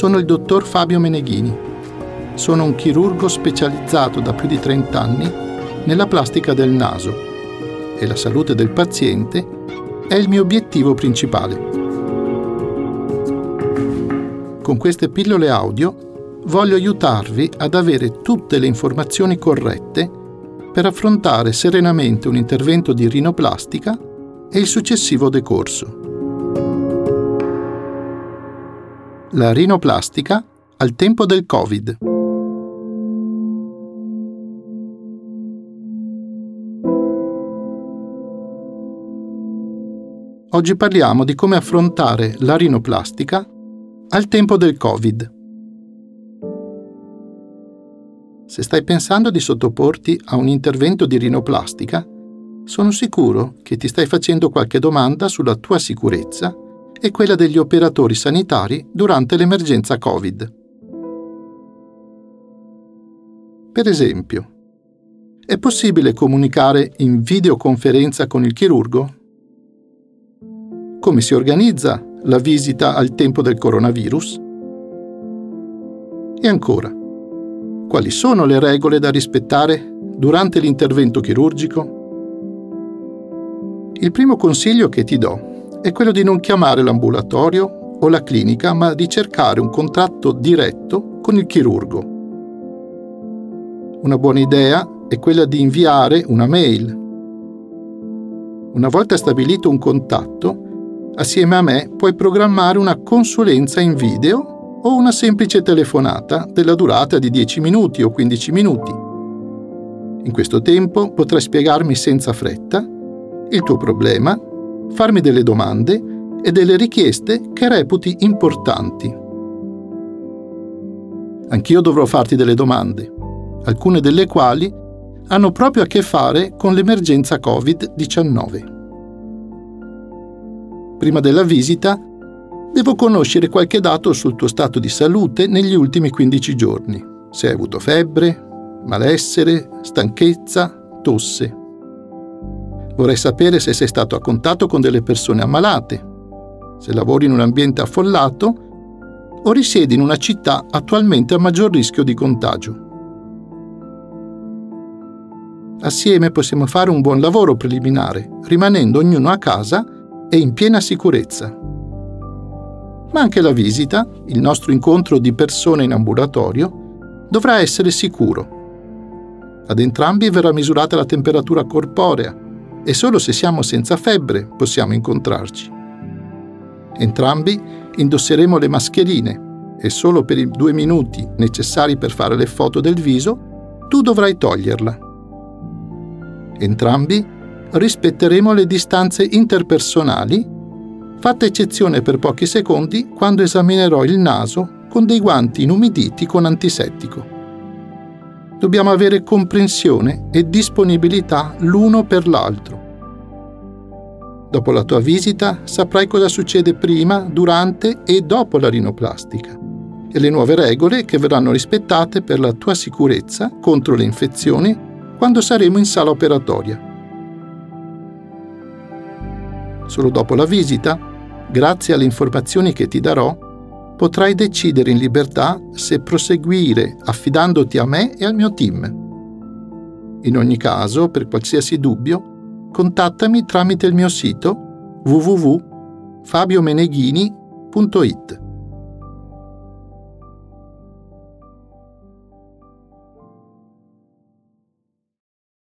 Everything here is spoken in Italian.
sono il dottor Fabio Meneghini. Sono un chirurgo specializzato da più di 30 anni nella plastica del naso e la salute del paziente è il mio obiettivo principale. Con queste pillole audio voglio aiutarvi ad avere tutte le informazioni corrette per affrontare serenamente un intervento di rinoplastica e il successivo decorso. La rinoplastica al tempo del Covid. Oggi parliamo di come affrontare la rinoplastica al tempo del Covid. Se stai pensando di sottoporti a un intervento di rinoplastica, sono sicuro che ti stai facendo qualche domanda sulla tua sicurezza e quella degli operatori sanitari durante l'emergenza Covid. Per esempio, è possibile comunicare in videoconferenza con il chirurgo? Come si organizza la visita al tempo del coronavirus? E ancora, quali sono le regole da rispettare durante l'intervento chirurgico? Il primo consiglio che ti do è quello di non chiamare l'ambulatorio o la clinica, ma di cercare un contatto diretto con il chirurgo. Una buona idea è quella di inviare una mail. Una volta stabilito un contatto, assieme a me puoi programmare una consulenza in video o una semplice telefonata della durata di 10 minuti o 15 minuti. In questo tempo potrai spiegarmi senza fretta il tuo problema, farmi delle domande e delle richieste che reputi importanti. Anch'io dovrò farti delle domande, alcune delle quali hanno proprio a che fare con l'emergenza Covid-19. Prima della visita devo conoscere qualche dato sul tuo stato di salute negli ultimi 15 giorni. Se hai avuto febbre, malessere, stanchezza, tosse. Vorrei sapere se sei stato a contatto con delle persone ammalate, se lavori in un ambiente affollato o risiedi in una città attualmente a maggior rischio di contagio. Assieme possiamo fare un buon lavoro preliminare, rimanendo ognuno a casa e in piena sicurezza ma anche la visita, il nostro incontro di persone in ambulatorio, dovrà essere sicuro. Ad entrambi verrà misurata la temperatura corporea e solo se siamo senza febbre possiamo incontrarci. Entrambi indosseremo le mascherine e solo per i due minuti necessari per fare le foto del viso tu dovrai toglierla. Entrambi rispetteremo le distanze interpersonali fatta eccezione per pochi secondi quando esaminerò il naso con dei guanti inumiditi con antisettico. Dobbiamo avere comprensione e disponibilità l'uno per l'altro. Dopo la tua visita saprai cosa succede prima, durante e dopo la rinoplastica e le nuove regole che verranno rispettate per la tua sicurezza contro le infezioni quando saremo in sala operatoria. Solo dopo la visita grazie alle informazioni che ti darò, potrai decidere in libertà se proseguire affidandoti a me e al mio team. In ogni caso, per qualsiasi dubbio, contattami tramite il mio sito www.fabiomeneghini.it.